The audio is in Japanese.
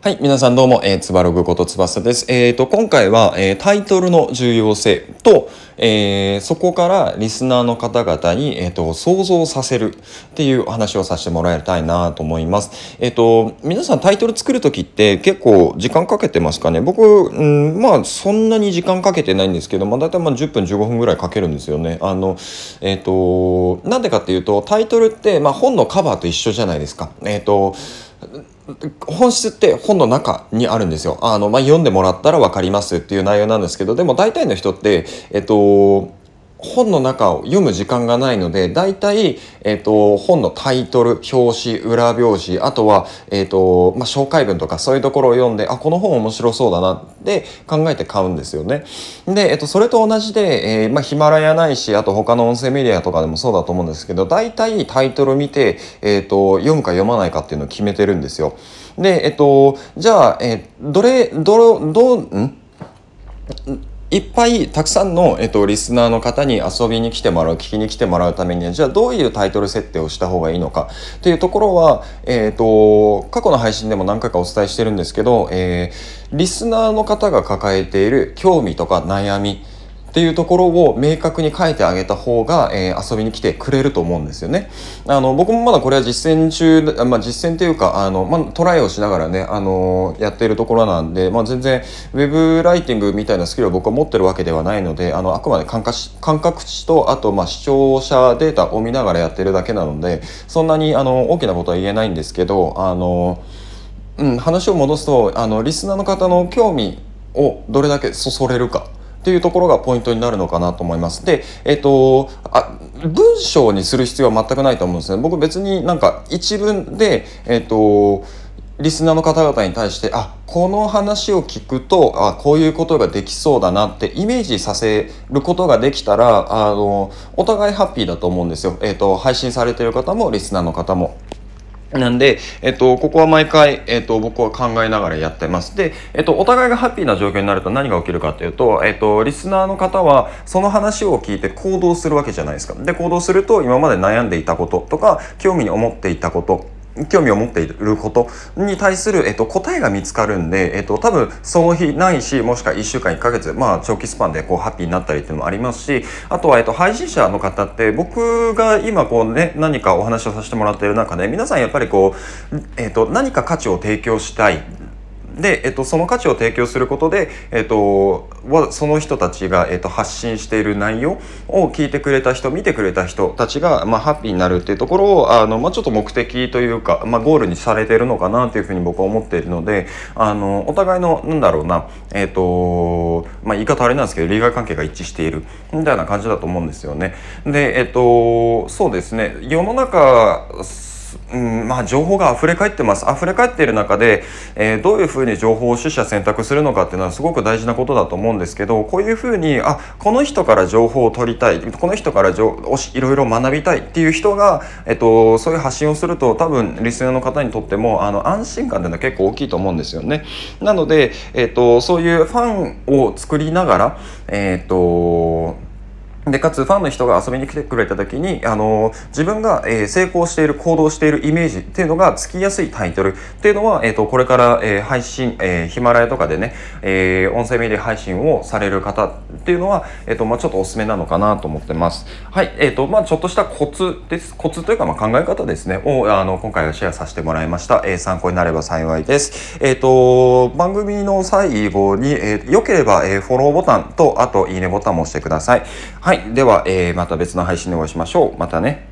はい、皆さんどうも、えー、つばログことつばさです。えっ、ー、と、今回は、えー、タイトルの重要性と、えー、そこからリスナーの方々に、えっ、ー、と、想像させるっていう話をさせてもらいたいなと思います。えっ、ー、と、皆さんタイトル作るときって結構時間かけてますかね？僕、うん、まあ、そんなに時間かけてないんですけど、まあ、大体まあ10分15分ぐらいかけるんですよね。あの、えっ、と、なんでかっていうと、タイトルって、まあ、本のカバーと一緒じゃないですか。えっ、と、本質って本の中にあるんですよ。あの、まあ、読んでもらったら分かりますっていう内容なんですけど、でも大体の人って、えっと、本の中を読む時間がないので、大体、えっ、ー、と、本のタイトル、表紙、裏表紙、あとは、えっ、ー、と、まあ、紹介文とかそういうところを読んで、あ、この本面白そうだなって考えて買うんですよね。で、えっ、ー、と、それと同じで、えー、まあ、ヒマラヤないし、あと他の音声メディアとかでもそうだと思うんですけど、大体タイトル見て、えっ、と、読むか読まないかっていうのを決めてるんですよ。で、えっ、と、じゃあ、えー、どれ、ど、ど、ん？いっぱいたくさんの、えっと、リスナーの方に遊びに来てもらう聞きに来てもらうためにはじゃあどういうタイトル設定をした方がいいのか。というところは、えっと、過去の配信でも何回かお伝えしてるんですけど、えー、リスナーの方が抱えている興味とか悩みっていうところを明確に書いてあげた方が、えー、遊びに来てくれると思うんですよね。あの僕もまだこれは実践中、まあ、実践というかあの、まあ、トライをしながらね、あのやっているところなんで、まあ、全然ウェブライティングみたいなスキルを僕は持ってるわけではないのであのあくまで感覚感覚値とあとまあ視聴者データを見ながらやってるだけなのでそんなにあの大きなことは言えないんですけどあの、うん、話を戻すとあのリスナーの方の興味をどれだけそそれるか。っていうところがポイントになるのかなと思います。で、えっ、と、あ文章にする必要は全くないと思うんですね。僕別になんか一文で、えっ、と、リスナーの方々に対して、あ、この話を聞くと、あ、こういうことができそうだなってイメージさせることができたら、あの、お互いハッピーだと思うんですよ。えっ、と、配信されてる方も、リスナーの方も。なんで、えっと、ここは毎回、えっと、僕は考えながらやってます。で、えっと、お互いがハッピーな状況になると何が起きるかっていうと、えっと、リスナーの方は、その話を聞いて行動するわけじゃないですか。で、行動すると、今まで悩んでいたこととか、興味に思っていたこと、興味を持っていることに対する、えっと、答えが見つかるんで、えっと、多分その日ないしもしくは1週間1ヶ月まあ長期スパンでこうハッピーになったりっていうのもありますしあとは、えっと、配信者の方って僕が今こうね何かお話をさせてもらっている中で皆さんやっぱりこう、えっと、何か価値を提供したいで、えっと、その価値を提供することで、えっと、その人たちが、えっと、発信している内容を聞いてくれた人見てくれた人たちが、まあ、ハッピーになるっていうところをあの、まあ、ちょっと目的というか、まあ、ゴールにされてるのかなというふうに僕は思っているのであのお互いのなんだろうな、えっとまあ、言い方あれなんですけど利害関係が一致しているみたいな感じだと思うんですよね。で、えっと、そうですね世の中うんまあ、情報が溢れ返ってます溢れ返っている中で、えー、どういうふうに情報を取捨選択するのかっていうのはすごく大事なことだと思うんですけどこういうふうにあこの人から情報を取りたいこの人からいろいろ学びたいっていう人が、えっと、そういう発信をすると多分リスナーの方にとってもあの安心感っていうのは結構大きいと思うんですよね。なので、えっと、そういうファンを作りながら、えっとで、かつファンの人が遊びに来てくれた時に、あの自分が、えー、成功している、行動しているイメージっていうのがつきやすいタイトルっていうのは、えっ、ー、と、これから、えー、配信、えー、ヒマラヤとかでね、えー、音声メディア配信をされる方っていうのは、えっ、ー、と、まあちょっとおすすめなのかなと思ってます。はい、えっ、ー、と、まあちょっとしたコツです。コツというか、まあ考え方ですね、を、あの、今回はシェアさせてもらいました。えー、参考になれば幸いです。えっ、ー、と、番組の最後に、えー、良ければ、えー、フォローボタンと、あと、いいねボタンも押してください。はい。はい、では、えーまた別の配信でお会いしましょう。またね。